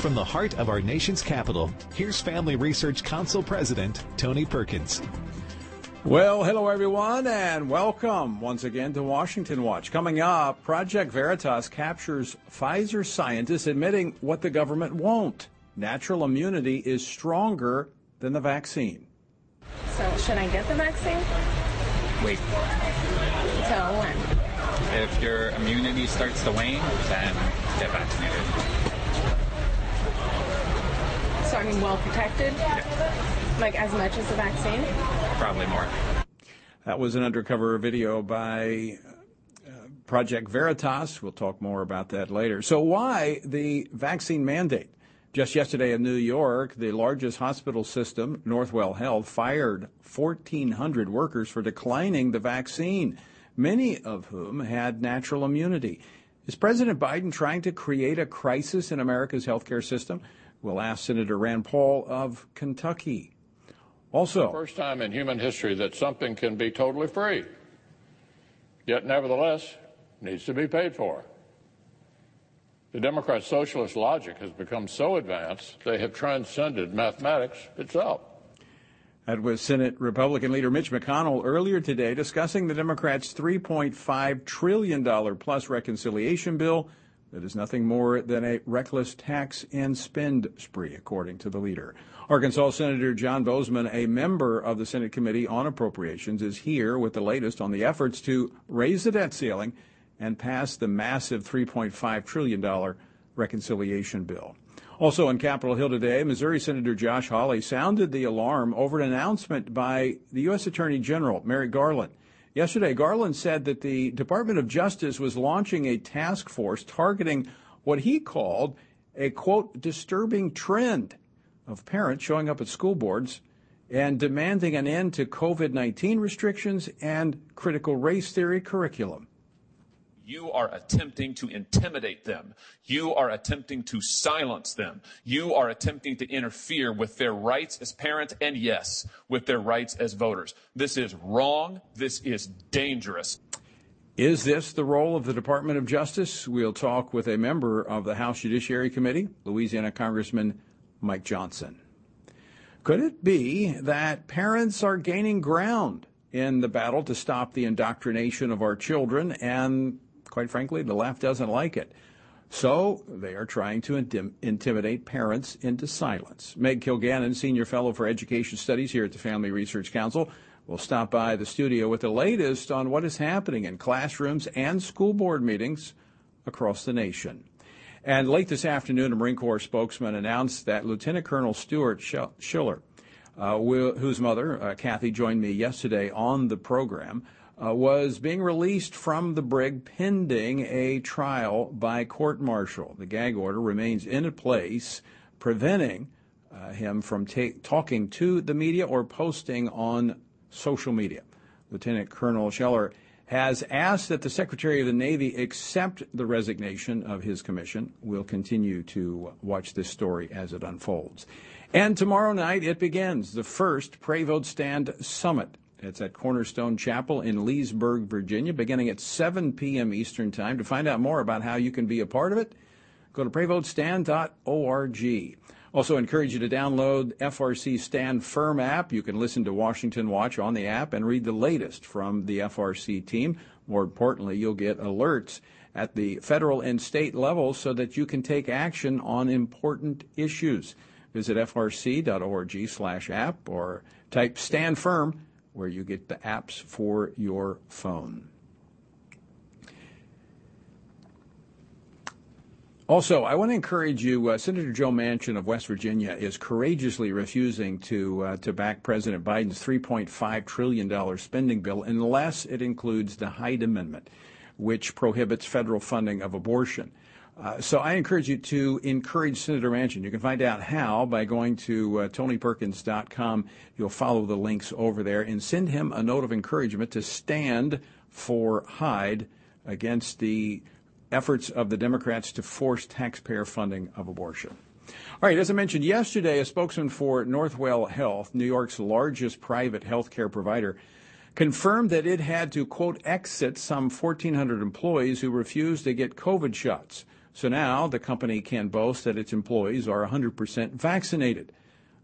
From the heart of our nation's capital, here's Family Research Council President Tony Perkins. Well, hello everyone, and welcome once again to Washington Watch. Coming up, Project Veritas captures Pfizer scientists admitting what the government won't. Natural immunity is stronger than the vaccine. So, should I get the vaccine? Wait for it. Till when? If your immunity starts to wane, then get vaccinated. So I'm well protected? Yeah, Like as much as the vaccine? probably more. That was an undercover video by uh, Project Veritas. We'll talk more about that later. So, why the vaccine mandate? Just yesterday in New York, the largest hospital system, Northwell Health, fired 1,400 workers for declining the vaccine, many of whom had natural immunity. Is President Biden trying to create a crisis in America's healthcare system? We'll ask Senator Rand Paul of Kentucky. Also, First time in human history that something can be totally free, yet nevertheless needs to be paid for. The Democrat socialist logic has become so advanced they have transcended mathematics itself. That was Senate Republican leader Mitch McConnell earlier today discussing the Democrats' $3.5 trillion plus reconciliation bill that is nothing more than a reckless tax and spend spree, according to the leader. Arkansas Senator John Boozman, a member of the Senate Committee on Appropriations, is here with the latest on the efforts to raise the debt ceiling and pass the massive $3.5 trillion reconciliation bill. Also on Capitol Hill today, Missouri Senator Josh Hawley sounded the alarm over an announcement by the U.S. Attorney General Merrick Garland. Yesterday, Garland said that the Department of Justice was launching a task force targeting what he called a quote disturbing trend of parents showing up at school boards and demanding an end to COVID 19 restrictions and critical race theory curriculum. You are attempting to intimidate them. You are attempting to silence them. You are attempting to interfere with their rights as parents and, yes, with their rights as voters. This is wrong. This is dangerous. Is this the role of the Department of Justice? We'll talk with a member of the House Judiciary Committee, Louisiana Congressman Mike Johnson. Could it be that parents are gaining ground in the battle to stop the indoctrination of our children and quite frankly, the left doesn't like it. So they are trying to intim- intimidate parents into silence. Meg Kilgannon, Senior Fellow for Education Studies here at the Family Research Council, will stop by the studio with the latest on what is happening in classrooms and school board meetings across the nation. And late this afternoon, a Marine Corps spokesman announced that Lieutenant Colonel Stuart Scheller, uh, will, whose mother, uh, Kathy, joined me yesterday on the program, uh, was being released from the brig pending a trial by court martial. The gag order remains in place, preventing uh, him from ta- talking to the media or posting on social media. Lieutenant Colonel Scheller has asked that the Secretary of the Navy accept the resignation of his commission. We'll continue to watch this story as it unfolds. And tomorrow night it begins the first Pray Vote Stand Summit. It's at Cornerstone Chapel in Leesburg, Virginia, beginning at 7 p.m. Eastern Time. To find out more about how you can be a part of it, go to prayvotestand.org. Also, encourage you to download FRC Stand Firm app. You can listen to Washington Watch on the app and read the latest from the FRC team. More importantly, you'll get alerts at the federal and state level so that you can take action on important issues. Visit frc.org slash app or type Stand Firm where you get the apps for your phone. Also, I want to encourage you. Uh, Senator Joe Manchin of West Virginia is courageously refusing to uh, to back President Biden's 3.5 trillion dollar spending bill unless it includes the Hyde Amendment, which prohibits federal funding of abortion. Uh, so I encourage you to encourage Senator Manchin. You can find out how by going to uh, TonyPerkins.com. You'll follow the links over there and send him a note of encouragement to stand for Hyde against the efforts of the Democrats to force taxpayer funding of abortion. All right, as I mentioned yesterday, a spokesman for Northwell Health, New York's largest private health care provider, confirmed that it had to, quote, exit some 1,400 employees who refused to get COVID shots So now the company can boast that its employees are 100% vaccinated.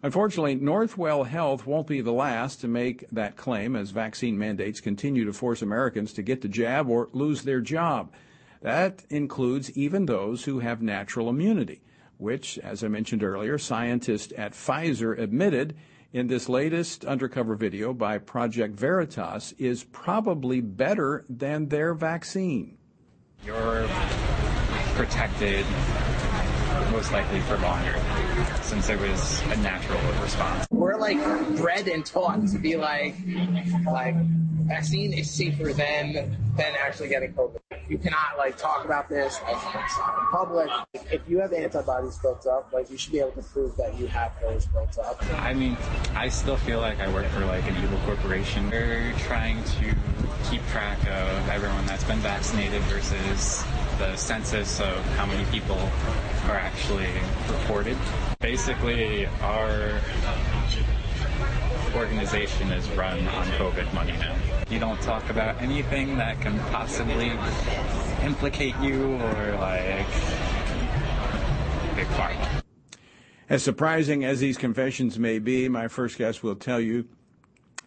Unfortunately, Northwell Health won't be the last to make that claim as vaccine mandates continue to force Americans to get the jab or lose their job. That includes even those who have natural immunity, which, as I mentioned earlier, scientists at Pfizer admitted in this latest undercover video by Project Veritas is probably better than their vaccine. Protected most likely for longer since it was a natural response. We're like bred and taught to be like, like vaccine is safer than than actually getting COVID. You cannot like talk about this in public. If you have antibodies built up, like you should be able to prove that you have those built up. I mean, I still feel like I work for like an evil corporation. They're trying to keep track of everyone that's been vaccinated versus the census of how many people are actually reported. Basically, our organization is run on COVID money now. You don't talk about anything that can possibly implicate you or like big pharma. As surprising as these confessions may be, my first guest will tell you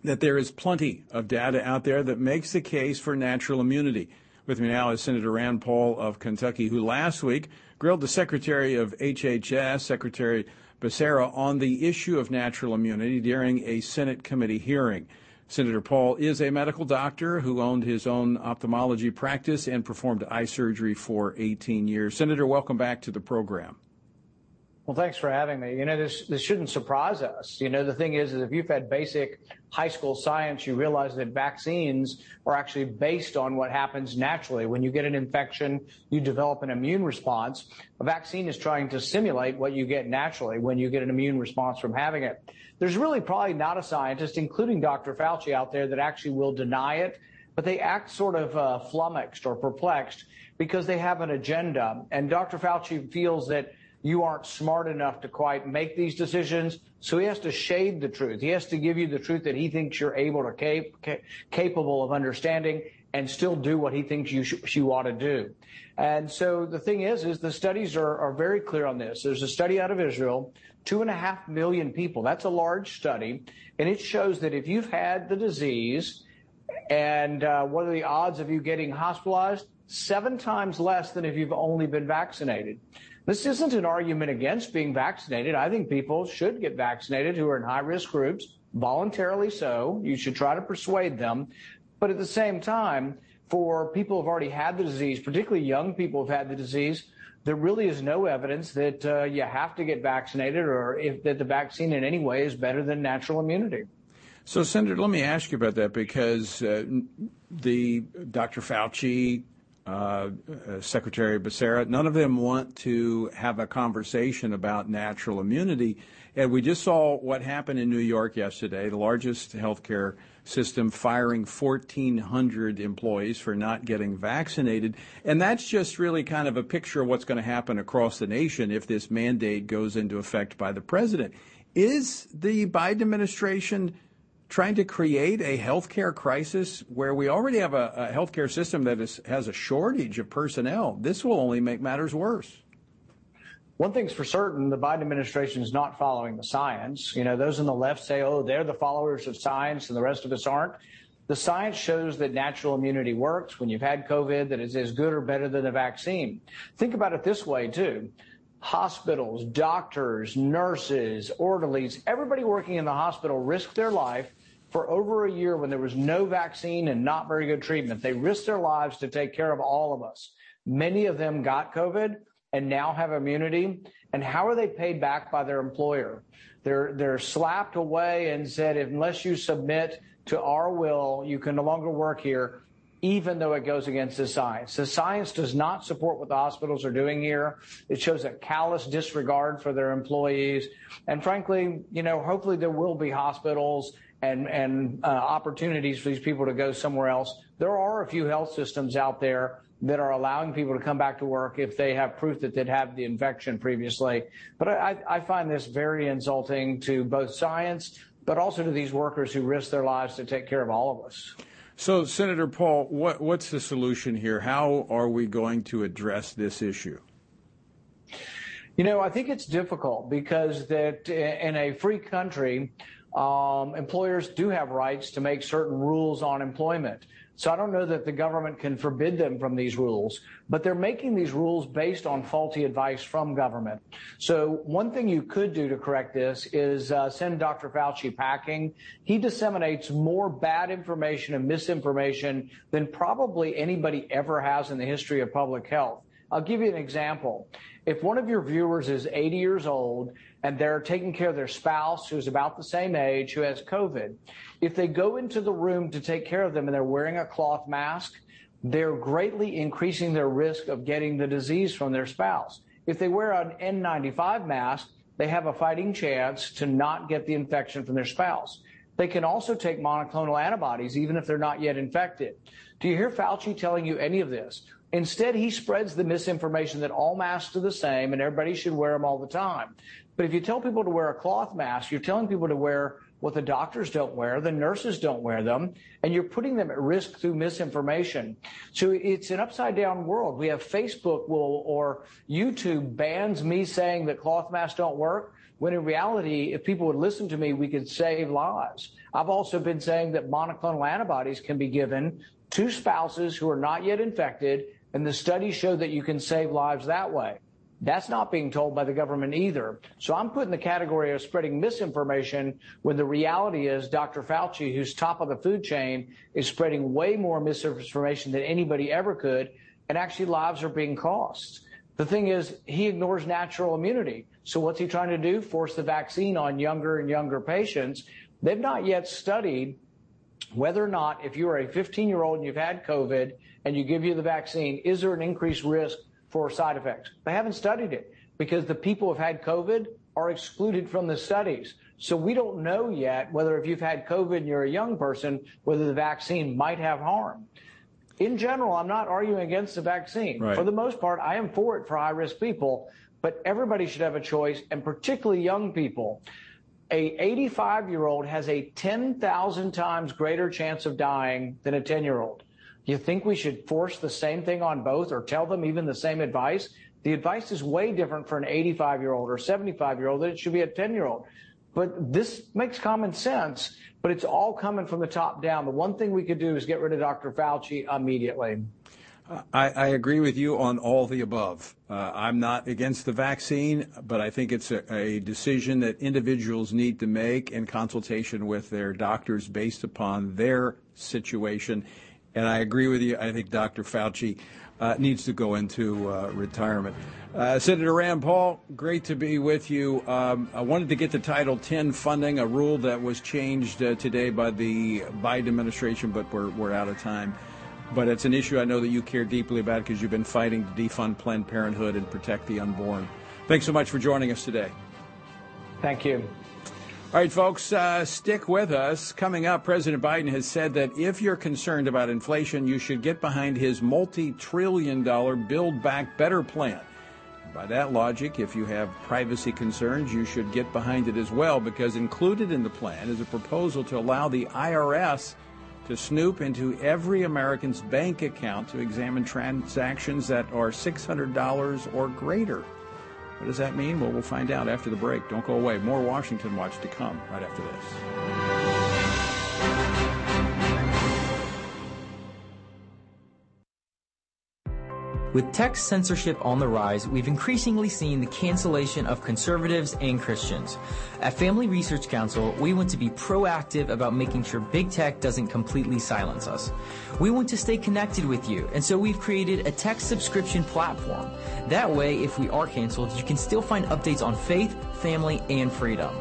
that there is plenty of data out there that makes the case for natural immunity. With me now is Senator Rand Paul of Kentucky, who last week grilled the Secretary of HHS, Secretary Becerra, on the issue of natural immunity during a Senate committee hearing. Senator Paul is a medical doctor who owned his own ophthalmology practice and performed eye surgery for 18 years. Senator, welcome back to the program. Well, thanks for having me. You know, this this shouldn't surprise us. You know, the thing is, is if you've had basic high school science, you realize that vaccines are actually based on what happens naturally. When you get an infection, you develop an immune response. A vaccine is trying to simulate what you get naturally when you get an immune response from having it. There's really probably not a scientist, including Dr. Fauci out there, that actually will deny it, but they act sort of uh, flummoxed or perplexed because they have an agenda. And Dr. Fauci feels that you aren't smart enough to quite make these decisions. So he has to shade the truth. He has to give you the truth that he thinks you're able to cap- capable of understanding and still do what he thinks you, sh- you ought to do. And so the thing is, is the studies are, are very clear on this. There's a study out of Israel, two and a half million people. That's a large study. And it shows that if you've had the disease and uh, what are the odds of you getting hospitalized? Seven times less than if you've only been vaccinated. This isn't an argument against being vaccinated. I think people should get vaccinated who are in high risk groups, voluntarily so. You should try to persuade them. But at the same time, for people who've already had the disease, particularly young people who've had the disease, there really is no evidence that uh, you have to get vaccinated or if that the vaccine in any way is better than natural immunity. So, Senator, let me ask you about that because uh, the Dr. Fauci, uh, uh, Secretary Becerra, none of them want to have a conversation about natural immunity. And we just saw what happened in New York yesterday, the largest healthcare system firing 1,400 employees for not getting vaccinated. And that's just really kind of a picture of what's going to happen across the nation if this mandate goes into effect by the president. Is the Biden administration trying to create a healthcare crisis where we already have a, a healthcare system that is, has a shortage of personnel. This will only make matters worse. One thing's for certain, the Biden administration is not following the science. You know, those on the left say, oh, they're the followers of science and the rest of us aren't. The science shows that natural immunity works when you've had COVID, that it's as good or better than a vaccine. Think about it this way, too. Hospitals, doctors, nurses, orderlies, everybody working in the hospital risk their life for over a year when there was no vaccine and not very good treatment. They risked their lives to take care of all of us. Many of them got COVID and now have immunity. And how are they paid back by their employer? They're, they're slapped away and said, unless you submit to our will, you can no longer work here, even though it goes against the science. The science does not support what the hospitals are doing here. It shows a callous disregard for their employees. And frankly, you know, hopefully there will be hospitals and, and uh, opportunities for these people to go somewhere else. There are a few health systems out there that are allowing people to come back to work if they have proof that they'd had the infection previously. But I, I find this very insulting to both science, but also to these workers who risk their lives to take care of all of us. So, Senator Paul, what, what's the solution here? How are we going to address this issue? You know, I think it's difficult because that in a free country, um, employers do have rights to make certain rules on employment. So I don't know that the government can forbid them from these rules, but they're making these rules based on faulty advice from government. So one thing you could do to correct this is uh, send Dr. Fauci packing. He disseminates more bad information and misinformation than probably anybody ever has in the history of public health. I'll give you an example. If one of your viewers is 80 years old and they're taking care of their spouse who's about the same age who has COVID, if they go into the room to take care of them and they're wearing a cloth mask, they're greatly increasing their risk of getting the disease from their spouse. If they wear an N95 mask, they have a fighting chance to not get the infection from their spouse. They can also take monoclonal antibodies even if they're not yet infected. Do you hear Fauci telling you any of this? Instead, he spreads the misinformation that all masks are the same and everybody should wear them all the time. But if you tell people to wear a cloth mask, you're telling people to wear what the doctors don't wear, the nurses don't wear them, and you're putting them at risk through misinformation. So it's an upside down world. We have Facebook will or YouTube bans me saying that cloth masks don't work, when in reality, if people would listen to me, we could save lives. I've also been saying that monoclonal antibodies can be given to spouses who are not yet infected, and the studies show that you can save lives that way. That's not being told by the government either. So I'm put in the category of spreading misinformation when the reality is Dr. Fauci, who's top of the food chain, is spreading way more misinformation than anybody ever could, and actually lives are being cost. The thing is, he ignores natural immunity. So what's he trying to do? Force the vaccine on younger and younger patients. They've not yet studied whether or not if you are a 15 year old and you've had COVID and you give you the vaccine, is there an increased risk for side effects. They haven't studied it because the people who've had COVID are excluded from the studies. So we don't know yet whether if you've had COVID and you're a young person, whether the vaccine might have harm. In general, I'm not arguing against the vaccine. Right. For the most part, I am for it for high risk people, but everybody should have a choice, and particularly young people. A 85 year old has a 10,000 times greater chance of dying than a 10 year old. You think we should force the same thing on both or tell them even the same advice? The advice is way different for an 85 year old or 75 year old than it should be a 10 year old. But this makes common sense, but it's all coming from the top down. The one thing we could do is get rid of Dr. Fauci immediately. I, I, agree with you on all the above. Uh, I'm not against the vaccine, but I think it's a, a, decision that individuals need to make in consultation with their doctors based upon their situation. And I agree with you. I think Dr. Fauci uh, needs to go into uh, retirement. Uh, Senator Rand Paul, great to be with you. Um, I wanted to get to Title X funding, a rule that was changed uh, today by the Biden administration, but we're, we're out of time. But it's an issue I know that you care deeply about because you've been fighting to defund Planned Parenthood and protect the unborn. Thanks so much for joining us today. Thank you. All right, folks, uh, stick with us. Coming up, President Biden has said that if you're concerned about inflation, you should get behind his multi trillion dollar Build Back Better plan. By that logic, if you have privacy concerns, you should get behind it as well, because included in the plan is a proposal to allow the IRS to snoop into every American's bank account to examine transactions that are $600 or greater. What does that mean? Well, we'll find out after the break. Don't go away. More Washington Watch to come right after this. With text censorship on the rise, we've increasingly seen the cancellation of conservatives and Christians. At Family Research Council, we want to be proactive about making sure big tech doesn't completely silence us. We want to stay connected with you, and so we've created a text subscription platform. That way, if we are canceled, you can still find updates on faith, family, and freedom.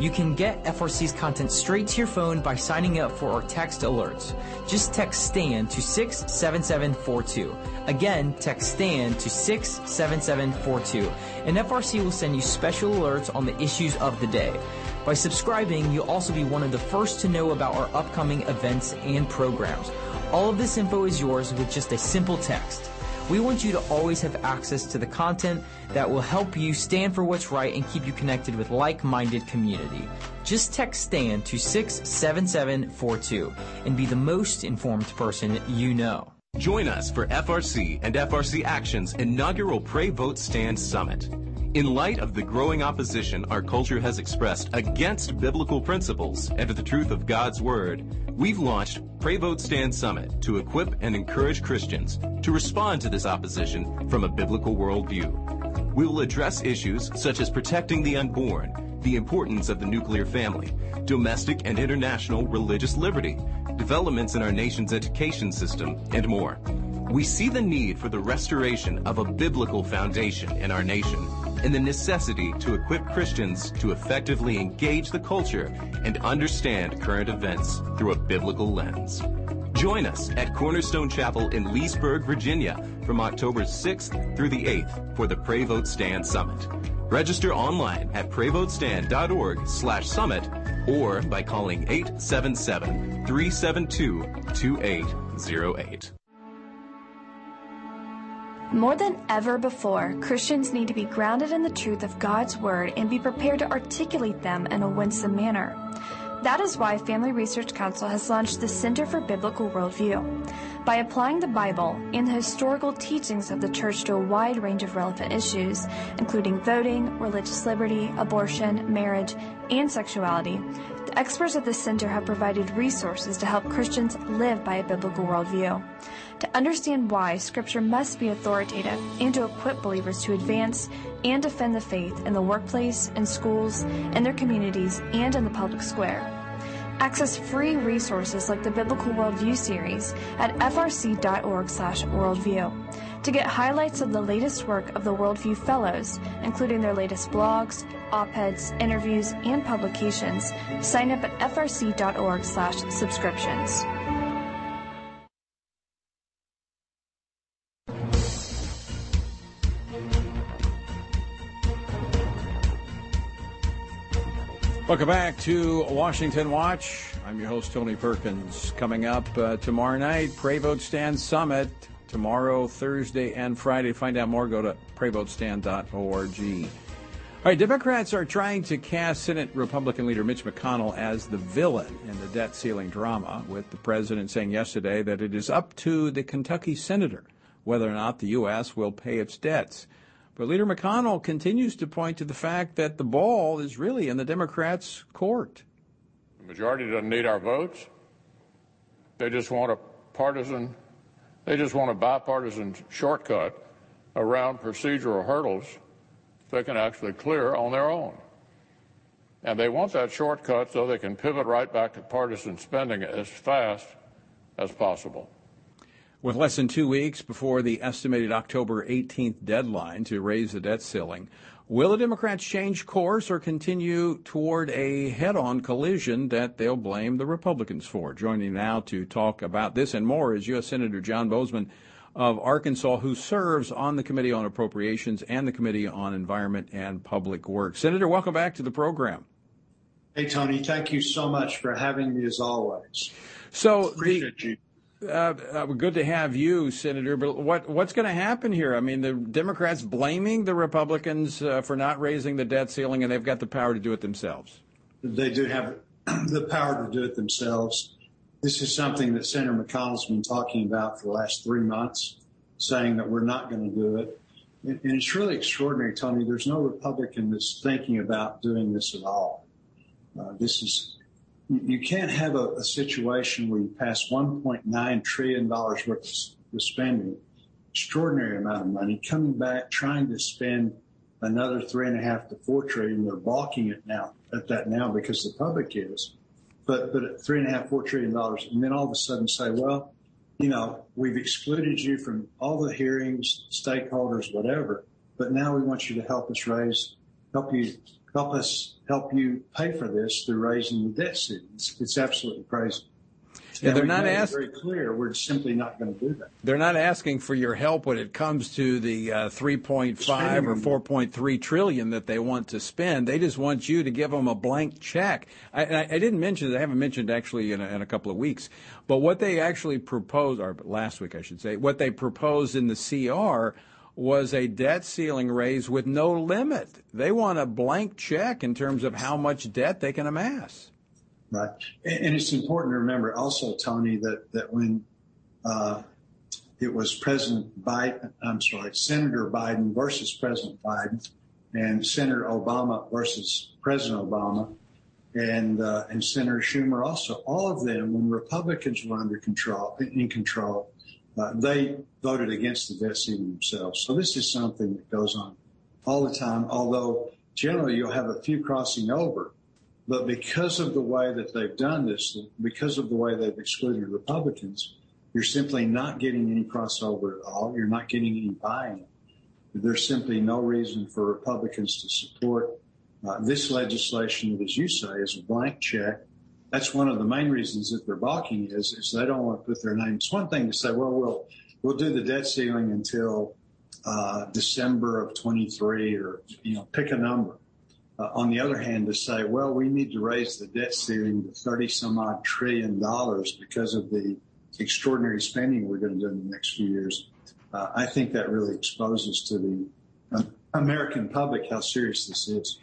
You can get FRC's content straight to your phone by signing up for our text alerts. Just text STAN to 67742. Again, text STAN to 67742, and FRC will send you special alerts on the issues of the day. By subscribing, you'll also be one of the first to know about our upcoming events and programs. All of this info is yours with just a simple text. We want you to always have access to the content that will help you stand for what's right and keep you connected with like-minded community. Just text STAND to 67742 and be the most informed person you know. Join us for FRC and FRC Action's inaugural Pray Vote Stand Summit. In light of the growing opposition our culture has expressed against biblical principles and the truth of God's Word, we've launched Pray Vote Stand Summit to equip and encourage Christians to respond to this opposition from a biblical worldview. We will address issues such as protecting the unborn, the importance of the nuclear family, domestic and international religious liberty, developments in our nation's education system, and more. We see the need for the restoration of a biblical foundation in our nation and the necessity to equip Christians to effectively engage the culture and understand current events through a biblical lens. Join us at Cornerstone Chapel in Leesburg, Virginia from October 6th through the 8th for the Pray Vote Stand Summit. Register online at prayvotestand.org slash summit or by calling 877-372-2808. More than ever before, Christians need to be grounded in the truth of God's Word and be prepared to articulate them in a winsome manner. That is why Family Research Council has launched the Center for Biblical Worldview. By applying the Bible and the historical teachings of the church to a wide range of relevant issues, including voting, religious liberty, abortion, marriage, and sexuality, experts at the center have provided resources to help Christians live by a biblical worldview to understand why Scripture must be authoritative and to equip believers to advance and defend the faith in the workplace, in schools, in their communities, and in the public square. Access free resources like the Biblical Worldview series at frc.org/worldview. To get highlights of the latest work of the Worldview Fellows, including their latest blogs, op-eds, interviews, and publications, sign up at frc.org slash subscriptions. Welcome back to Washington Watch. I'm your host, Tony Perkins. Coming up uh, tomorrow night, Pray Vote Stand Summit. Tomorrow, Thursday, and Friday. Find out more, go to prayvotestand.org. All right, Democrats are trying to cast Senate Republican leader Mitch McConnell as the villain in the debt ceiling drama, with the president saying yesterday that it is up to the Kentucky senator whether or not the U.S. will pay its debts. But Leader McConnell continues to point to the fact that the ball is really in the Democrats' court. The majority doesn't need our votes. They just want a partisan, they just want a bipartisan shortcut around procedural hurdles they can actually clear on their own. And they want that shortcut so they can pivot right back to partisan spending as fast as possible. With less than two weeks before the estimated October 18th deadline to raise the debt ceiling, will the Democrats change course or continue toward a head on collision that they'll blame the Republicans for? Joining now to talk about this and more is U.S. Senator John Boozman of Arkansas, who serves on the Committee on Appropriations and the Committee on Environment and Public Works. Senator, welcome back to the program. Hey, Tony, thank you so much for having me as always. So, Appreciate the, you. uh, uh, good to have you, Senator. But what what's going to happen here? I mean, the Democrats blaming the Republicans uh, for not raising the debt ceiling, and they've got the power to do it themselves. They do have the power to do it themselves. This is something that Senator McConnell's been talking about for the last three months, saying that we're not going to do it. And it's really extraordinary, Tony. There's no Republican that's thinking about doing this at all. Uh, this is you can't have a, a situation where you pass 1.9 trillion dollars worth of of spending, extraordinary amount of money, coming back trying to spend another three and a half to four trillion. They're balking it now at that now because the public is, but but at three and a half, four trillion dollars, and then all of a sudden say, well, you know, we've excluded you from all the hearings, stakeholders, whatever, but now we want you to help us raise, help you, help us, help you pay for this through raising the debt ceiling. It's, it's absolutely crazy. Yeah, they're not made it ask- very clear we're simply not going to do that. They're not asking for your help when it comes to the uh, 3.5 or 4.3 trillion that they want to spend. They just want you to give them a blank check. I, I, I didn't mention. I haven't mentioned actually in a, in a couple of weeks. But what they actually proposed, or last week I should say, what they proposed in the CR was a debt ceiling raise with no limit. They want a blank check in terms of how much debt they can amass. Right. And, and it's important to remember also, Tony, that, that when, uh, it was President Biden, I'm sorry, Senator Biden versus President Biden, and Senator Obama versus President Obama, and uh, and Senator Schumer also. All of them, when Republicans were under control, in control, uh, they voted against the debt themselves. So this is something that goes on all the time. Although generally you'll have a few crossing over, but because of the way that they've done this, because of the way they've excluded Republicans, you're simply not getting any crossover at all. You're not getting any buy-in. There's simply no reason for Republicans to support uh, this legislation that, as you say, is a blank check. That's one of the main reasons that they're balking is, is they don't want to put their name. It's one thing to say, well, we'll, we'll do the debt ceiling until uh, December of 23 or, you know, pick a number. Uh, on the other hand, to say, well, we need to raise the debt ceiling to 30 some odd trillion dollars because of the extraordinary spending we're going to do in the next few years. Uh, I think that really exposes to the American public how serious this is.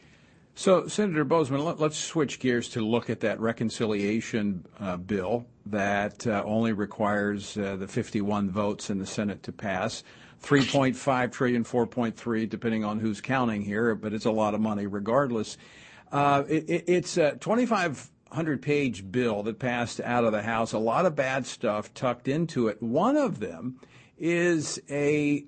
So, Senator Boozman, let, us switch gears to look at that reconciliation uh, bill that uh, only requires uh, the 51 votes in the Senate to pass. 3.5 trillion, 4.3, depending on who's counting here, but it's a lot of money regardless. Uh, it, it's a 2,500 page bill that passed out of the House, a lot of bad stuff tucked into it. One of them is a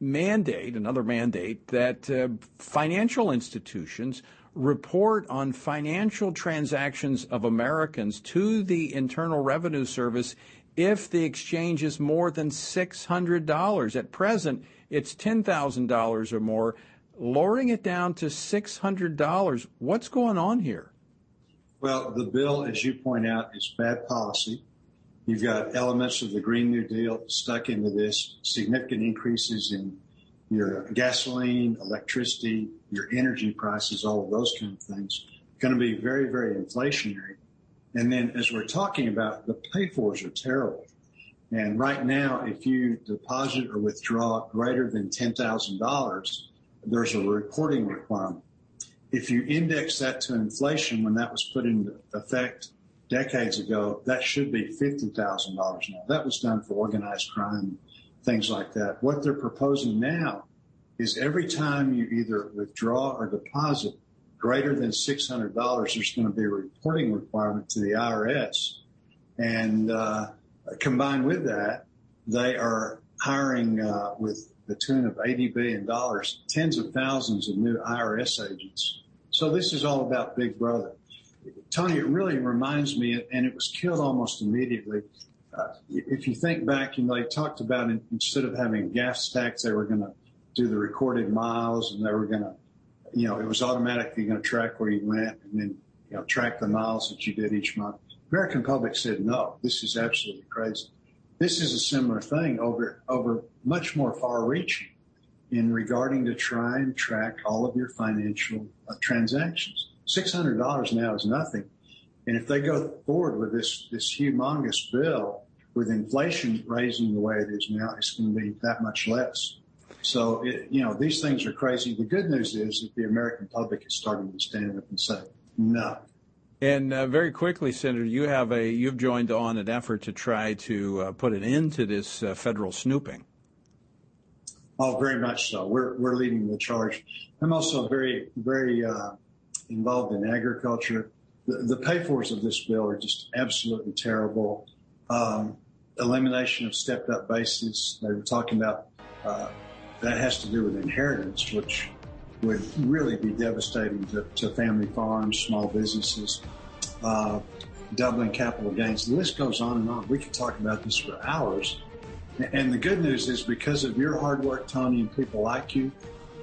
mandate, another mandate, that uh, financial institutions report on financial transactions of Americans to the Internal Revenue Service if the exchange is more than $600. At present, it's $10,000 or more, lowering it down to $600. What's going on here? Well, the bill, as you point out, is bad policy. You've got elements of the Green New Deal stuck into this, significant increases in your gasoline, electricity, your energy prices, all of those kind of things. Going to be very, very inflationary. And then as we're talking about, the pay fors are terrible. And right now, if you deposit or withdraw greater than $10,000, there's a reporting requirement. If you index that to inflation when that was put into effect decades ago, that should be $50,000 now. That was done for organized crime, things like that. What they're proposing now is every time you either withdraw or deposit greater than $600, there's going to be a reporting requirement to the IRS. And uh, combined with that, they are hiring uh, with the tune of $80 billion, tens of thousands of new IRS agents. So this is all about Big Brother. Tony, it really reminds me, and it was killed almost immediately. Uh, if you think back, you know, they talked about instead of having gas stacks, they were going to do the recorded miles and they were going to, you know, it was automatically going to track where you went and then, you know, track the miles that you did each month. American public said, no, this is absolutely crazy. This is a similar thing over, over much more far reaching in regarding to try and track all of your financial uh, transactions. $600 now is nothing. And if they go forward with this, this humongous bill with inflation raising the way it is now, it's going to be that much less. So, it, you know, these things are crazy. The good news is that the American public is starting to stand up and say, no. And uh, very quickly, Senator, you have a you've joined on an effort to try to uh, put an end to this uh, federal snooping. Oh, very much so. We're we're leading the charge. I'm also very very uh, involved in agriculture. The, the pay-fors of this bill are just absolutely terrible. Um, elimination of stepped-up basis. They were talking about uh, that has to do with inheritance, which would really be devastating to, to family farms, small businesses, uh, doubling capital gains. The list goes on and on. We could talk about this for hours. And the good news is because of your hard work, Tony, and people like you,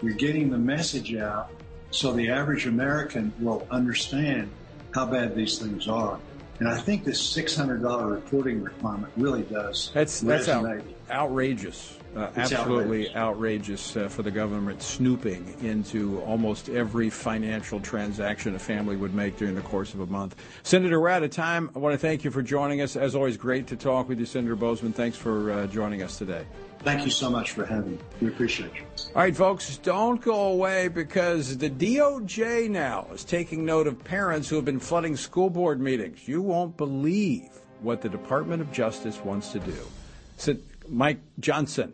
you're getting the message out so the average American will understand how bad these things are. And I think this $600 reporting requirement really does. That's, that's out, outrageous. Uh, absolutely outrageous, outrageous uh, for the government snooping into almost every financial transaction a family would make during the course of a month. Senator, we're out of time. I want to thank you for joining us. As always, great to talk with you, Senator Boozman. Thanks for uh, joining us today. Thank you so much for having me. We appreciate you. All right, folks, don't go away because the DOJ now is taking note of parents who have been flooding school board meetings. You won't believe what the Department of Justice wants to do. So, Mike Johnson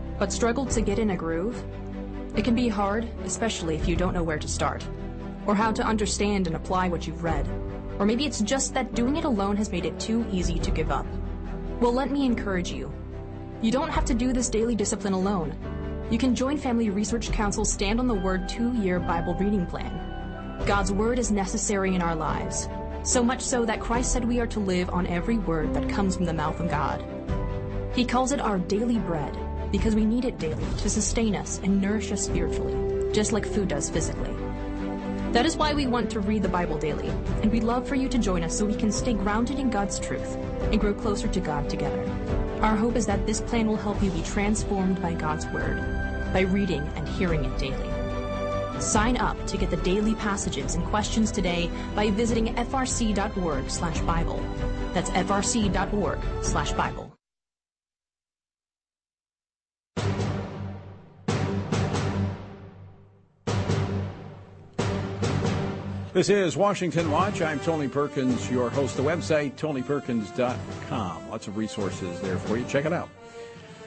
but struggled to get in a groove? It can be hard, especially if you don't know where to start, or how to understand and apply what you've read. Or maybe it's just that doing it alone has made it too easy to give up. Well, let me encourage you. You don't have to do this daily discipline alone. You can join Family Research Council's Stand on the Word two-year Bible reading plan. God's Word is necessary in our lives, so much so that Christ said we are to live on every word that comes from the mouth of God. He calls it our daily bread because we need it daily to sustain us and nourish us spiritually, just like food does physically. That is why we want to read the Bible daily, and we'd love for you to join us so we can stay grounded in God's truth and grow closer to God together. Our hope is that this plan will help you be transformed by God's Word by reading and hearing it daily. Sign up to get the daily passages and questions today by visiting frc.org/bible. That's frc.org/bible. This is Washington Watch. I'm Tony Perkins, your host. The website, tonyperkins.com. Lots of resources there for you. Check it out.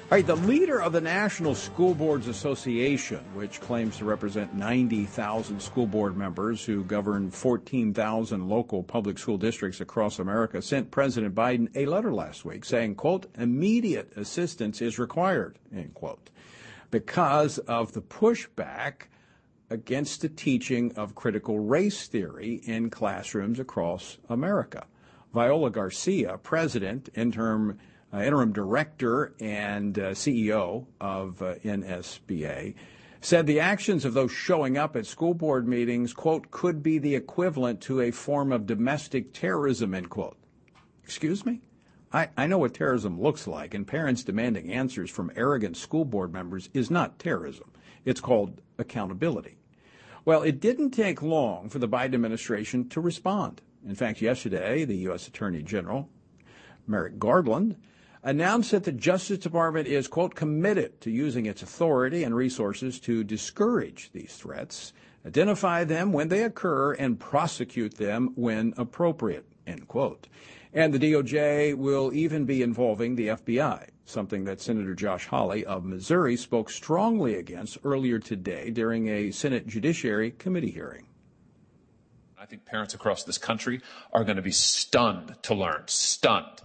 All right, the leader of the National School Boards Association, which claims to represent 90,000 school board members who govern 14,000 local public school districts across America, sent President Biden a letter last week saying, quote, immediate assistance is required, end quote, because of the pushback against the teaching of critical race theory in classrooms across America. Viola Garcia, president, interim, uh, interim director, and uh, CEO of uh, NSBA, said the actions of those showing up at school board meetings, quote, could be the equivalent to a form of domestic terrorism, end quote. Excuse me? I, I know what terrorism looks like, and parents demanding answers from arrogant school board members is not terrorism. It's called accountability. Well, it didn't take long for the Biden administration to respond. In fact, yesterday, the U.S. Attorney General, Merrick Garland, announced that the Justice Department is, quote, committed to using its authority and resources to discourage these threats, identify them when they occur, and prosecute them when appropriate, end quote. And the DOJ will even be involving the FBI something that Senator Josh Hawley of Missouri spoke strongly against earlier today during a Senate Judiciary Committee hearing. I think parents across this country are going to be stunned to learn, stunned,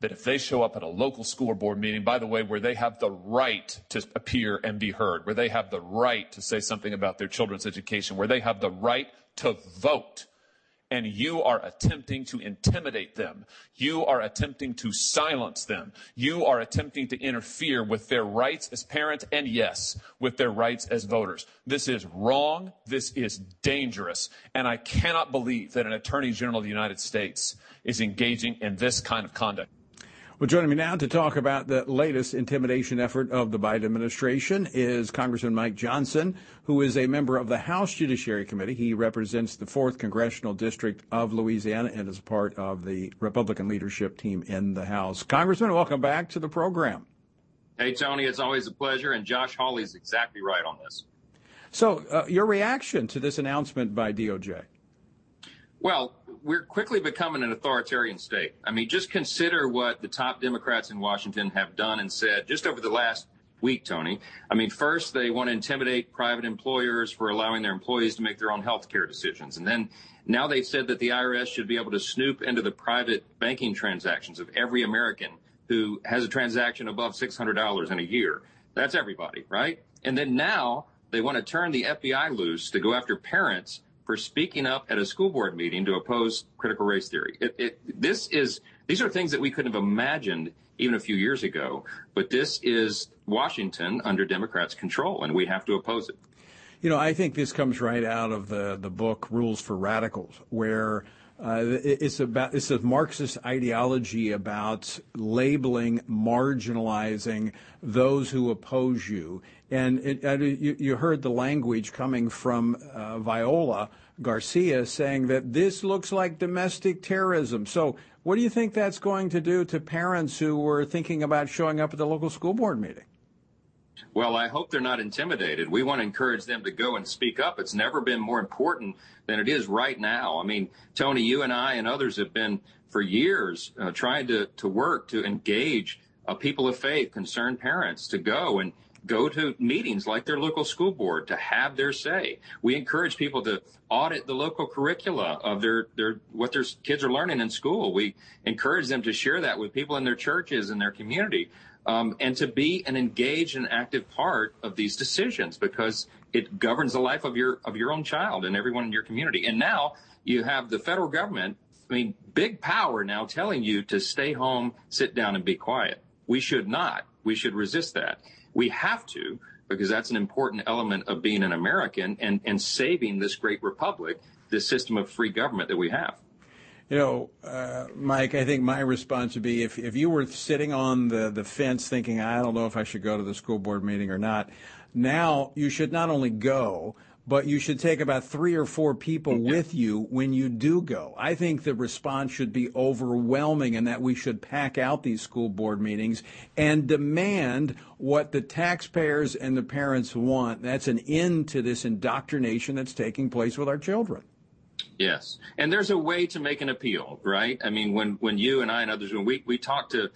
that if they show up at a local school board meeting, by the way, where they have the right to appear and be heard, where they have the right to say something about their children's education, where they have the right to vote, and you are attempting to intimidate them. You are attempting to silence them. You are attempting to interfere with their rights as parents and yes, with their rights as voters. This is wrong. This is dangerous. And I cannot believe that an attorney general of the United States is engaging in this kind of conduct. Well, joining me now to talk about the latest intimidation effort of the Biden administration is Congressman Mike Johnson, who is a member of the House Judiciary Committee. He represents the 4th Congressional District of Louisiana and is part of the Republican leadership team in the House. Congressman, welcome back to the program. Hey, Tony, it's always a pleasure, and Josh Hawley is exactly right on this. So, uh, your reaction to this announcement by DOJ? Well, we're quickly becoming an authoritarian state. I mean, just consider what the top Democrats in Washington have done and said just over the last week, Tony. I mean, first, they want to intimidate private employers for allowing their employees to make their own health care decisions. And then now they've said that the IRS should be able to snoop into the private banking transactions of every American who has a transaction above $600 in a year. That's everybody, right? And then now they want to turn the FBI loose to go after parents for speaking up at a school board meeting to oppose critical race theory. It, it, this is these are things that we couldn't have imagined even a few years ago. But this is Washington under Democrats' control, and we have to oppose it. You know, I think this comes right out of the, the book Rules for Radicals, where it's about it's a Marxist ideology about labeling, marginalizing those who oppose you, and it, uh, you, you, heard the language coming from uh, Viola Garcia saying that this looks like domestic terrorism. So, what do you think that's going to do to parents who were thinking about showing up at the local school board meeting? Well, I hope they're not intimidated. We want to encourage them to go and speak up. It's never been more important than it is right now. I mean, Tony, you and I and others have been for years uh, trying to, to work to engage uh, people of faith, concerned parents to go and go to meetings like their local school board to have their say. We encourage people to audit the local curricula of their, their what their kids are learning in school. We encourage them to share that with people in their churches and their community um, and to be an engaged and active part of these decisions because it governs the life of your of your own child and everyone in your community. And now you have the federal government. I mean, big power now telling you to stay home, sit down, and be quiet. We should not. We should resist that. We have to because that's an important element of being an American and, and saving this great republic, this system of free government that we have. You know, uh, Mike, I think my response would be if, if you were sitting on the, the fence thinking, I don't know if I should go to the school board meeting or not, now you should not only go, but you should take about three or four people with you when you do go. I think the response should be overwhelming and that we should pack out these school board meetings and demand what the taxpayers and the parents want. That's an end to this indoctrination that's taking place with our children. Yes. And there's a way to make an appeal, right? I mean, when, when you and I and others, when we, we talk to,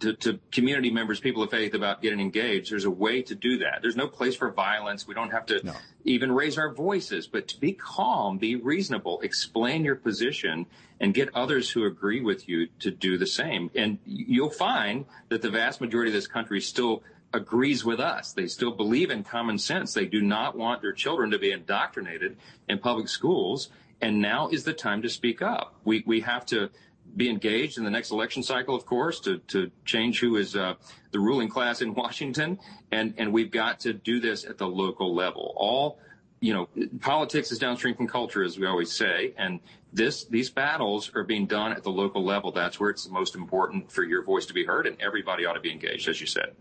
to, to, community members, people of faith about getting engaged, there's a way to do that. There's no place for violence. We don't have to no. even raise our voices, but to be calm, be reasonable, explain your position and get others who agree with you to do the same. And you'll find that the vast majority of this country still agrees with us. They still believe in common sense. They do not want their children to be indoctrinated in public schools and now is the time to speak up. We, we have to be engaged in the next election cycle, of course, to, to change who is uh, the ruling class in Washington. And, and we've got to do this at the local level. All, you know, politics is downstream from culture, as we always say. And this, these battles are being done at the local level. That's where it's most important for your voice to be heard. And everybody ought to be engaged, as you said.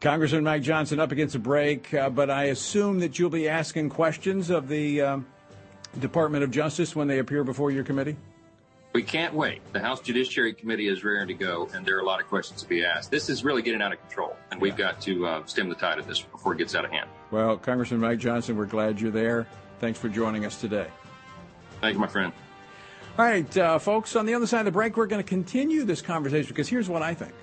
Congressman Mike Johnson up against a break, uh, but I assume that you'll be asking questions of the. Uh Department of Justice when they appear before your committee? We can't wait. The House Judiciary Committee is raring to go, and there are a lot of questions to be asked. This is really getting out of control, and we've got to uh, stem the tide of this before it gets out of hand. Well, Congressman Mike Johnson, we're glad you're there. Thanks for joining us today. Thank you, my friend. All right, uh, folks, on the other side of the break, we're going to continue this conversation because here's what I think.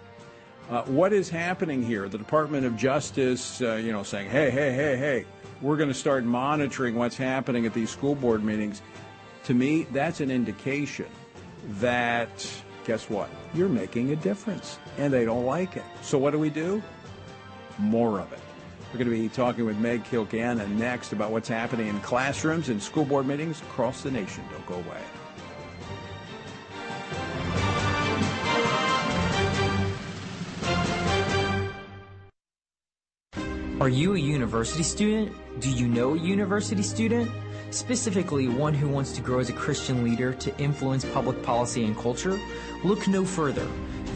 Uh, what is happening here? The Department of Justice, uh, you know, saying, hey, hey, hey, hey, we're going to start monitoring what's happening at these school board meetings. To me, that's an indication that, guess what? You're making a difference and they don't like it. So what do we do? More of it. We're going to be talking with Meg Kilgannon next about what's happening in classrooms and school board meetings across the nation. Don't go away. Are you a university student? Do you know a university student? Specifically, one who wants to grow as a Christian leader to influence public policy and culture? Look no further.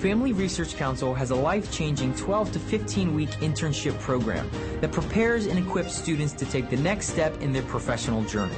Family Research Council has a life-changing 12 to 15 week internship program that prepares and equips students to take the next step in their professional journey.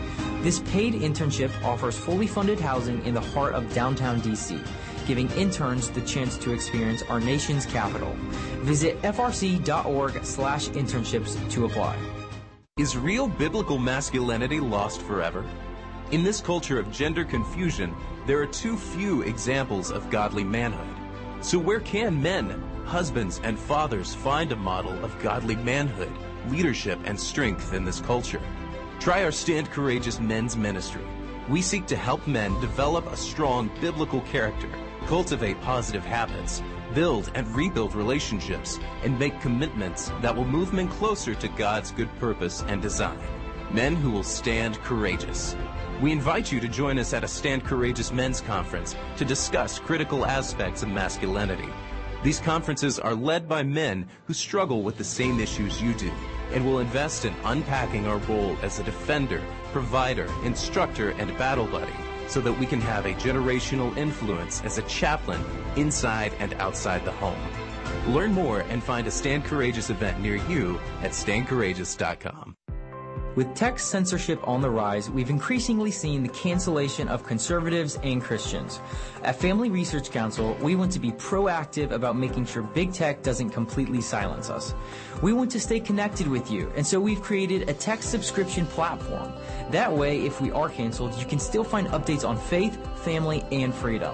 This paid internship offers fully funded housing in the heart of downtown DC, giving interns the chance to experience our nation's capital. Visit frc.org/internships to apply. Is real biblical masculinity lost forever? In this culture of gender confusion, there are too few examples of godly manhood. So where can men, husbands, and fathers find a model of godly manhood, leadership, and strength in this culture? Try our Stand Courageous Men's Ministry. We seek to help men develop a strong biblical character, cultivate positive habits, build and rebuild relationships, and make commitments that will move men closer to God's good purpose and design. Men who will stand courageous. We invite you to join us at a Stand Courageous Men's Conference to discuss critical aspects of masculinity. These conferences are led by men who struggle with the same issues you do and will invest in unpacking our role as a defender, provider, instructor, and battle buddy so that we can have a generational influence as a chaplain inside and outside the home. Learn more and find a Stand Courageous event near you at standcourageous.com. With tech censorship on the rise, we've increasingly seen the cancellation of conservatives and Christians. At Family Research Council, we want to be proactive about making sure big tech doesn't completely silence us. We want to stay connected with you, and so we've created a tech subscription platform. That way, if we are canceled, you can still find updates on faith, family, and freedom.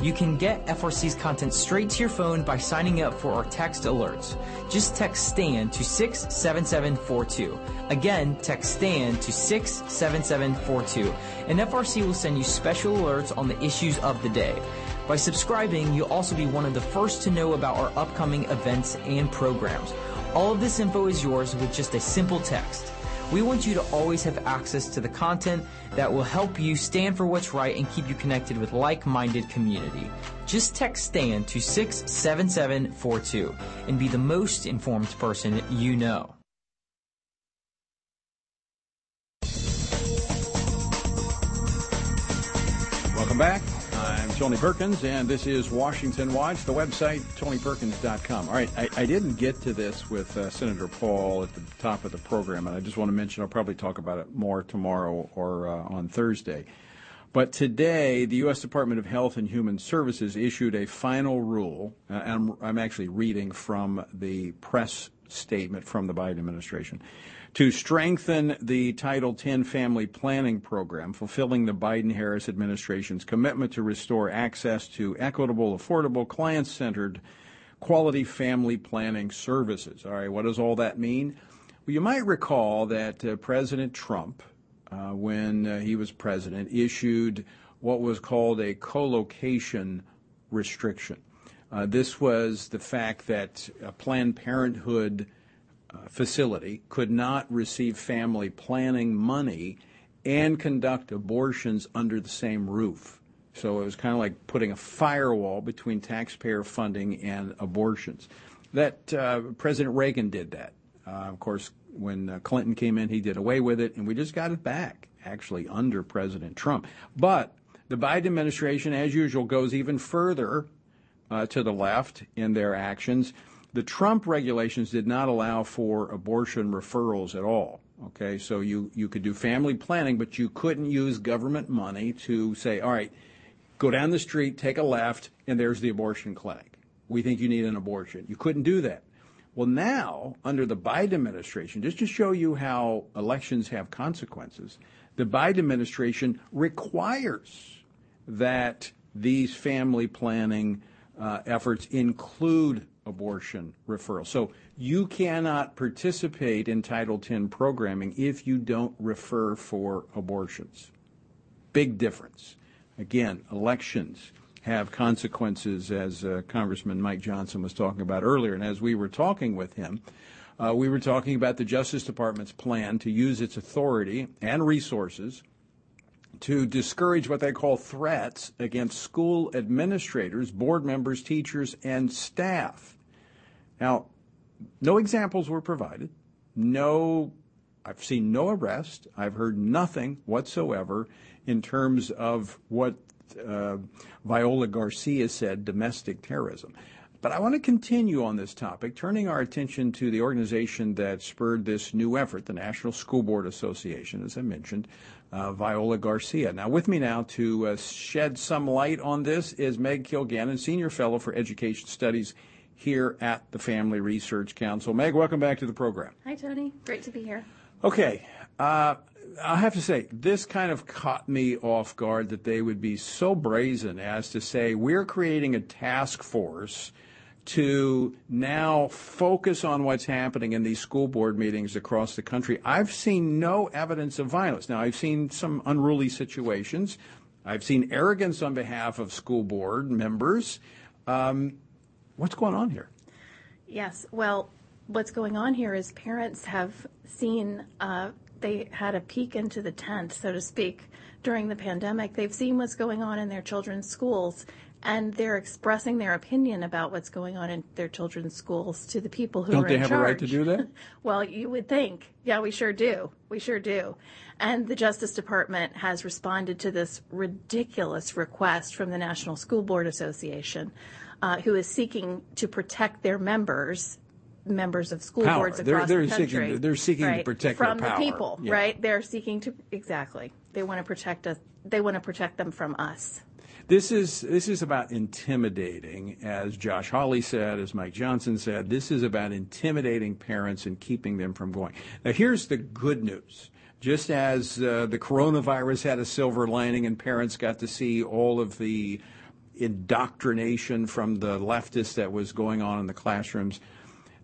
You can get FRC's content straight to your phone by signing up for our text alerts. Just text STAN to 67742. Again, text STAN to 67742, and FRC will send you special alerts on the issues of the day. By subscribing, you'll also be one of the first to know about our upcoming events and programs. All of this info is yours with just a simple text. We want you to always have access to the content that will help you stand for what's right and keep you connected with like-minded community. Just text STAND to 67742 and be the most informed person you know. Welcome back. Tony Perkins, and this is Washington Watch, the website, tonyperkins.com. All right, I, I didn't get to this with uh, Senator Paul at the top of the program, and I just want to mention I'll probably talk about it more tomorrow or uh, on Thursday. But today, the U.S. Department of Health and Human Services issued a final rule, uh, and I'm, I'm actually reading from the press statement from the Biden administration to strengthen the Title X family planning program, fulfilling the Biden Harris administration's commitment to restore access to equitable, affordable, client centered, quality family planning services. All right, what does all that mean? Well, you might recall that uh, President Trump, uh, when uh, he was president, issued what was called a co-location restriction. Uh, this was the fact that Planned Parenthood uh, facility could not receive family planning money and conduct abortions under the same roof. So it was kind of like putting a firewall between taxpayer funding and abortions. That uh, President Reagan did that. Uh, of course, when uh, Clinton came in, he did away with it, and we just got it back actually under President Trump. But the Biden administration, as usual, goes even further uh, to the left in their actions. The Trump regulations did not allow for abortion referrals at all. Okay, so you, you could do family planning, but you couldn't use government money to say, all right, go down the street, take a left, and there's the abortion clinic. We think you need an abortion. You couldn't do that. Well, now, under the Biden administration, just to show you how elections have consequences, the Biden administration requires that these family planning uh, efforts include abortion referral. So you cannot participate in Title X programming if you don't refer for abortions. Big difference. Again, elections have consequences, as uh, Congressman Mike Johnson was talking about earlier. And as we were talking with him, uh, we were talking about the Justice Department's plan to use its authority and resources to discourage what they call threats against school administrators, board members, teachers, and staff. Now, no examples were provided. No, I've seen no arrest. I've heard nothing whatsoever in terms of what uh, Viola Garcia said domestic terrorism. But I want to continue on this topic, turning our attention to the organization that spurred this new effort, the National School Board Association, as I mentioned, uh, Viola Garcia. Now, with me now to uh, shed some light on this is Meg Kilgannon, Senior Fellow for Education Studies here at the Family Research Council. Meg, welcome back to the program. Hi, Tony. Great to be here. Okay. Uh, I have to say, this kind of caught me off guard that they would be so brazen as to say, we're creating a task force to now focus on what's happening in these school board meetings across the country. I've seen no evidence of violence. Now, I've seen some unruly situations. I've seen arrogance on behalf of school board members. Um, what's going on here? Yes. Well, what's going on here is parents have seen, uh, they had a peek into the tent, so to speak, during the pandemic. They've seen what's going on in their children's schools and they're expressing their opinion about what's going on in their children's schools to the people who. Don't they have charge. a right to do that? well, you would think. Yeah, we sure do. We sure do. And the Justice Department has responded to this ridiculous request from the National School Board Association, uh, who is seeking to protect their members. Members of school Power. boards They're- across they're the country. seeking- they're seeking to right, protect their from the people, Yeah. right? They're seeking to exactly. They want to protect us. They want to protect them from us. This is this is about intimidating, as Josh Hawley said, as Mike Johnson said. This is about intimidating parents and keeping them from going. Now, here's the good news. Just as uh, the coronavirus had a silver lining and parents got to see all of the indoctrination from the leftists that was going on in the classrooms,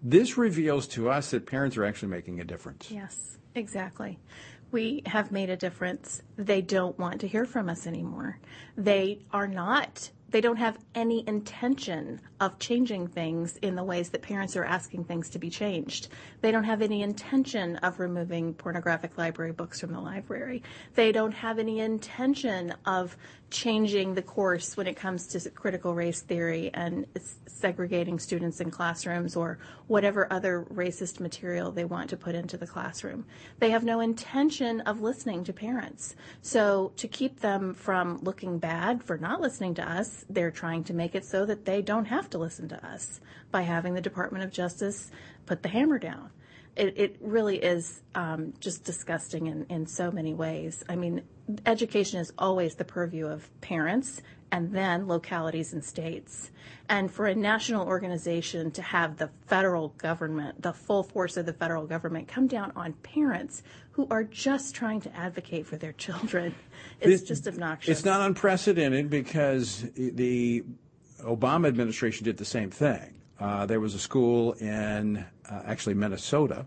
this reveals to us that parents are actually making a difference. Yes, exactly. We have made a difference. They don't want to hear from us anymore. They are not, they don't have any intention of changing things in the ways that parents are asking things to be changed. They don't have any intention of removing pornographic library books from the library. They don't have any intention of changing the course when it comes to critical race theory and segregating students in classrooms or whatever other racist material they want to put into the classroom. They have no intention of listening to parents. So to keep them from looking bad for not listening to us, they're trying to make it so that they don't have to listen to us by having the Department of Justice put the hammer down. It, it really is um, just disgusting in, in so many ways. I mean, education is always the purview of parents and then localities and states. And for a national organization to have the federal government, the full force of the federal government, come down on parents who are just trying to advocate for their children is just obnoxious. It's not unprecedented because the Obama administration did the same thing. Uh, there was a school in uh, actually Minnesota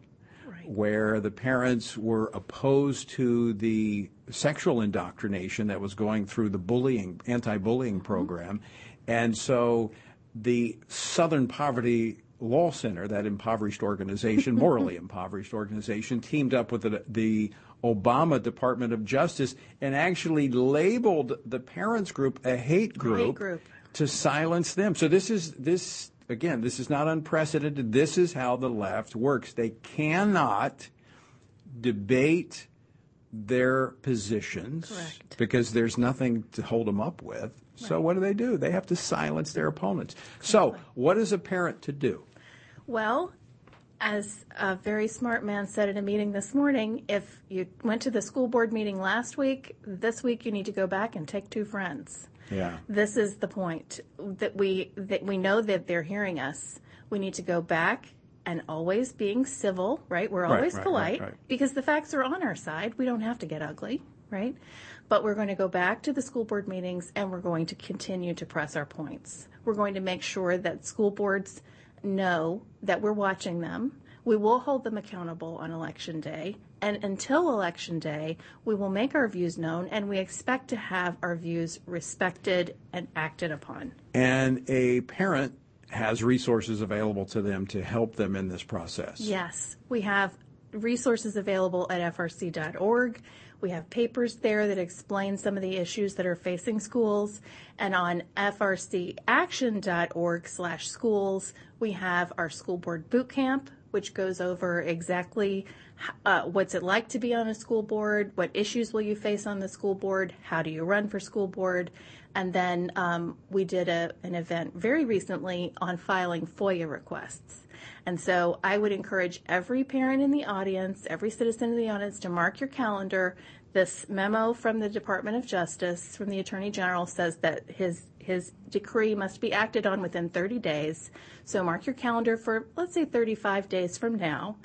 where the parents were opposed to the sexual indoctrination that was going through the bullying anti-bullying mm-hmm. program, and so the Southern Poverty Law Center, that impoverished organization, morally impoverished organization, teamed up with the, the Obama Department of Justice and actually labeled the parents group a hate group, group. to silence them. So this is this again, this is not unprecedented. This is how the left works. They cannot debate their positions Correct. because there's nothing to hold them up with. So what do they do? They have to silence their opponents. So what is a parent to do? Well, as a very smart man said at a meeting this morning, if you went to the school board meeting last week, this week you need to go back and take two friends. Yeah. This is the point that we that we know that they're hearing us. We need to go back and always being civil, right? We're always right, right, polite right. because the facts are on our side. We don't have to get ugly, right? But we're going to go back to the school board meetings and we're going to continue to press our points. We're going to make sure that school boards know that we're watching them. We will hold them accountable on election day. And until election day, we will make our views known and we expect to have our views respected and acted upon. And a parent has resources available to them to help them in this process. Yes, we have resources available at frc.org. We have papers there that explain some of the issues that are facing schools. And on frcaction.org slash schools, we have our school board boot camp, which goes over exactly uh, what's it like to be on a school board, what issues will you face on the school board, how do you run for school board, and then um, we did a, an event very recently on filing FOIA requests. And so I would encourage every parent in the audience, every citizen in the audience to mark your calendar. This memo from the Department of Justice, from the Attorney General, says that his his decree must be acted on within 30 days. So mark your calendar for, let's say, 35 days from now.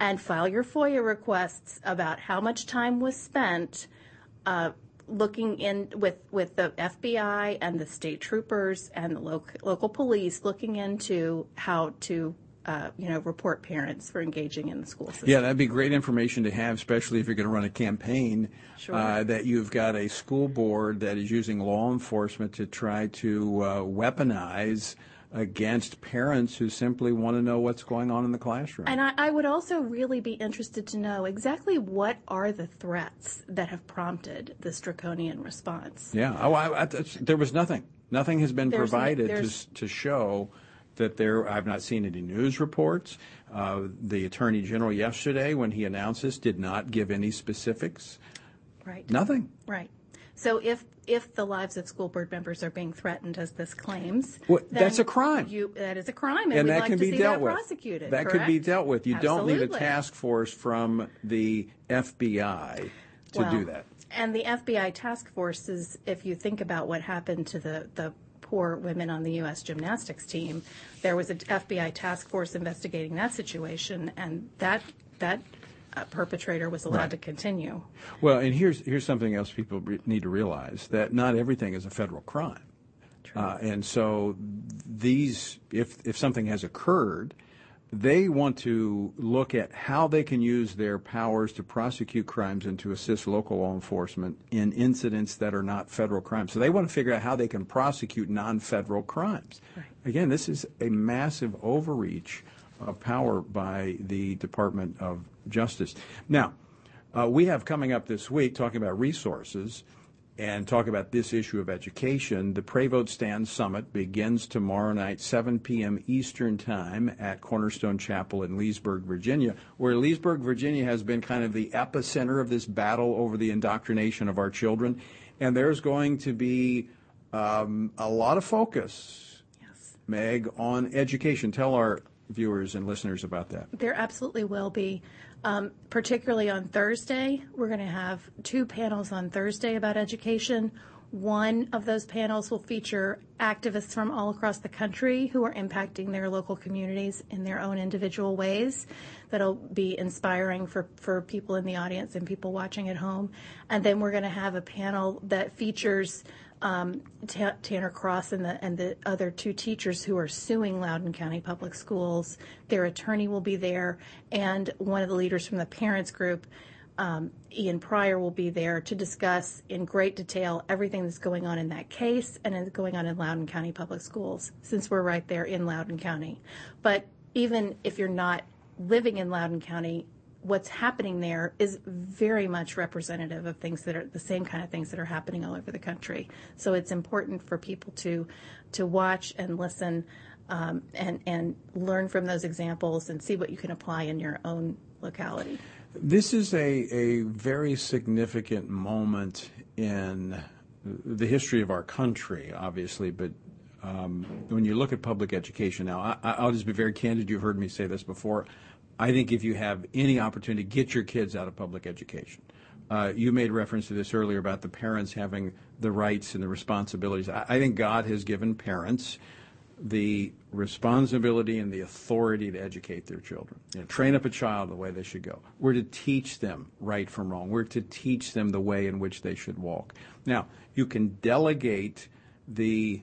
and file your FOIA requests about how much time was spent uh, looking in with with the FBI and the state troopers and the local local police looking into how to uh, you know report parents for engaging in the school system. Yeah, that'd be great information to have, especially if you're going to run a campaign. Sure. Uh, that you've got a school board that is using law enforcement to try to uh, weaponize against parents who simply want to know what's going on in the classroom. And I, I, would also really be interested to know exactly what are the threats that have prompted this draconian response. Yeah, oh, I, I, there was nothing. Nothing has been There's provided no, to, to show that there. I've not seen any news reports. Uh, the attorney general yesterday, when he announced this, did not give any specifics. Right. Nothing. Right. So if if the lives of school board members are being threatened, as this claims, well, that's a crime. You, that is a crime, and, and that like can be dealt that with. Prosecuted. That correct? could be dealt with. You Absolutely. don't need a task force from the FBI to well, do that. And the FBI task forces, if you think about what happened to the the poor women on the U.S. gymnastics team, there was an FBI task force investigating that situation, and that that uh, perpetrator was allowed Right. to continue. Well, and here's here's something else people re- need to realize that not everything is a federal crime, uh, and so these if if something has occurred, they want to look at how they can use their powers to prosecute crimes and to assist local law enforcement in incidents that are not federal crimes. So they want to figure out how they can prosecute non-federal crimes. Again, this is a massive overreach of power by the Department of Justice. Now, uh, we have coming up this week talking about resources and talk about this issue of education. The Pray Vote Stand Summit begins tomorrow night, 7 p.m. Eastern Time at Cornerstone Chapel in Leesburg, Virginia, where Leesburg, Virginia has been kind of the epicenter of this battle over the indoctrination of our children. And there's going to be um, a lot of focus, Meg, on education. Tell our viewers and listeners about that. There absolutely will be. Um, particularly on Thursday, we're going to have two panels on Thursday about education. One of those panels will feature activists from all across the country who are impacting their local communities in their own individual ways. That'll be inspiring for, for people in the audience and people watching at home. And then we're going to have a panel that features um, Ta- Tanner Cross and the and the other two teachers who are suing Loudoun County Public Schools. Their attorney will be there, and one of the leaders from the parents group, um, Ian Prior, will be there to discuss in great detail everything that's going on in that case and is going on in Loudoun County Public Schools, since we're right there in Loudoun County. But even if you're not living in Loudoun County, what's happening there is very much representative of things that are the same kind of things that are happening all over the country. So it's important for people to to watch and listen um, and and learn from those examples and see what you can apply in your own locality. This is a, a very significant moment in the history of our country, obviously, but um, when you look at public education now, I, I'll just be very candid. You've heard me say this before. I think if you have any opportunity, get your kids out of public education. Uh, you made reference to this earlier about the parents having the rights and the responsibilities. I, I think God has given parents the responsibility and the authority to educate their children. You know, train up a child the way they should go. We're to teach them right from wrong. We're to teach them the way in which they should walk. Now, you can delegate the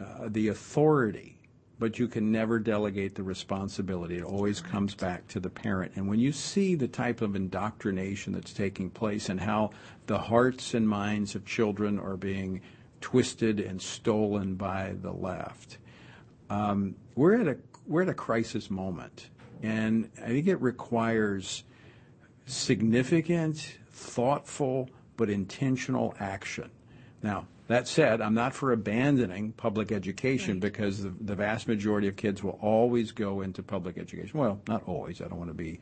uh, the authority, but you can never delegate the responsibility. It always comes back to the parent. And when you see the type of indoctrination that's taking place and how the hearts and minds of children are being twisted and stolen by the left, um, we're at a we're at a crisis moment, and I think it requires significant, thoughtful, but intentional action. Now, that said, I'm not for abandoning public education because the, the vast majority of kids will always go into public education. Well, not always. I don't want to be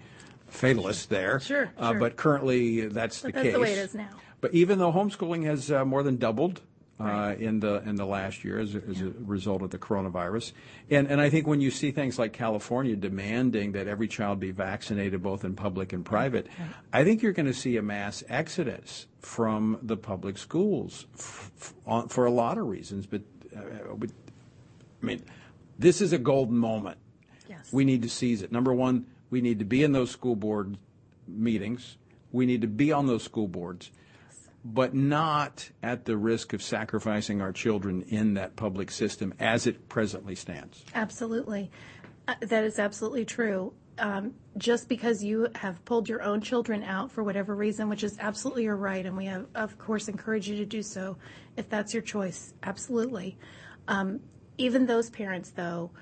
fatalist there. Sure, Uh, sure. but currently, that's But the that's case. the way it is now. But even though homeschooling has uh, more than doubled in the in the last year as, a- result of the coronavirus, and and I think when you see things like California demanding that every child be vaccinated both in public and private, I think you're going to see a mass exodus from the public schools f- f- on, for a lot of reasons. But, uh, but I mean, this is a golden moment. Yes. We need to seize it. Number one, we need to be in those school board meetings. We need to be on those school boards, but not at the risk of sacrificing our children in that public system as it presently stands. Absolutely. Uh, that is absolutely true. Um, just because you have pulled your own children out for whatever reason, which is absolutely your right, and we have, of course, encourage you to do so if that's your choice. Absolutely. Um, even those parents, though,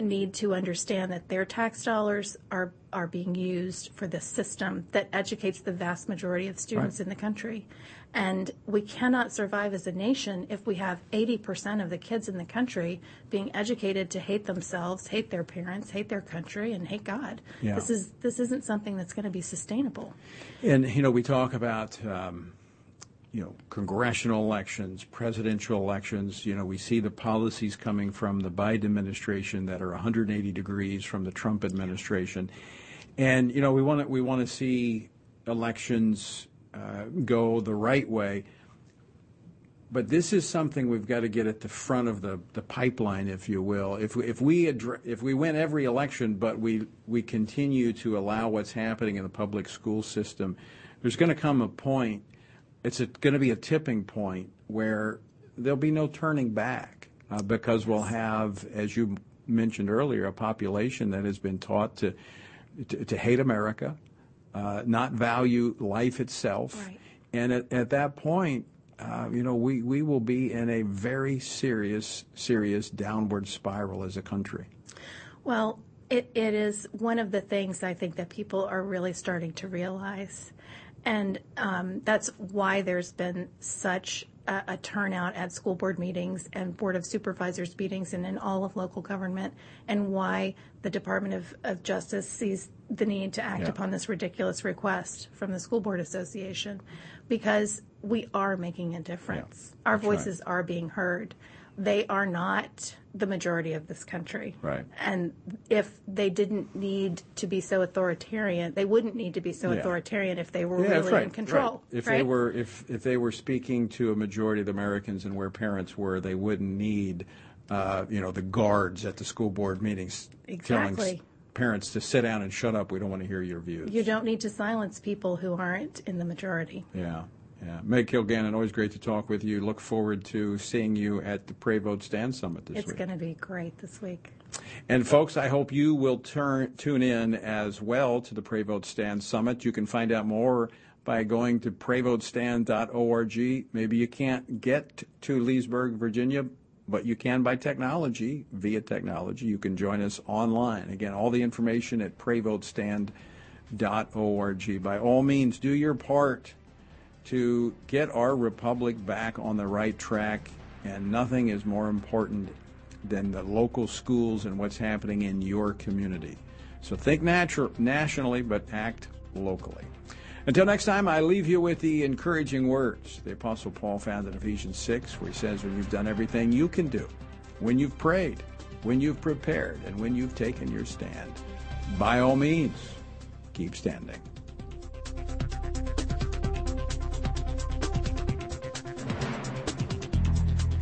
need to understand that their tax dollars are are being used for the system that educates the vast majority of students right. in the country. And we cannot survive as a nation if we have 80% of the kids in the country being educated to hate themselves, hate their parents, hate their country, and hate God. Yeah. This is this isn't something that's going to be sustainable. And you know, we talk about. Um, you know, congressional elections, presidential elections. You know, we see the policies coming from the Biden administration that are 180 degrees from the Trump administration, and you know, we want to we want to see elections uh, go the right way. But this is something we've got to get at the front of the, the pipeline, if you will. If we, if we if we win every election, but we we continue to allow what's happening in the public school system, there's going to come a point. It's going to be a tipping point where there'll be no turning back uh, because we'll have, as you mentioned earlier, a population that has been taught to to, to hate America, uh, not value life itself. Right. And at, at, that point, uh, you know, we, we will be in a very serious, serious downward spiral as a country. Well, it, it is one of the things I think that people are really starting to realize. And um, that's why there's been such a, a, turnout at school board meetings and board of supervisors meetings and in all of local government, and why the Department of, of Justice sees the need to act yeah. upon this ridiculous request from the School Board Association because we are making a difference. Yeah, Our voices right. are being heard. They are not the majority of this country. Right. And if they didn't need to be so authoritarian, they wouldn't need to be so yeah. authoritarian if they were yeah, really right, in control. Right. If right? they were if if they were speaking to a majority of the Americans and where parents were, they wouldn't need uh, you know, the guards at the school board meetings exactly. telling parents to sit down and shut up. We don't want to hear your views. You don't need to silence people who aren't in the majority. Yeah. Yeah. Meg Kilgannon, always great to talk with you. Look forward to seeing you at the Pray Vote Stand Summit this it's week. It's going to be great this week. And folks, I hope you will turn tune in as well to the Pray Vote Stand Summit. You can find out more by going to prayvotestand.org. Maybe you can't get to Leesburg, Virginia, but you can by technology, via technology. You can join us online. Again, all the information at prayvotestand.org. By all means, do your part to get our republic back on the right track, and nothing is more important than the local schools and what's happening in your community. So think natu- nationally, but act locally. Until next time, I leave you with the encouraging words the Apostle Paul found in Ephesians 6, where he says, When you've done everything you can do, when you've prayed, when you've prepared, and when you've taken your stand, by all means, keep standing.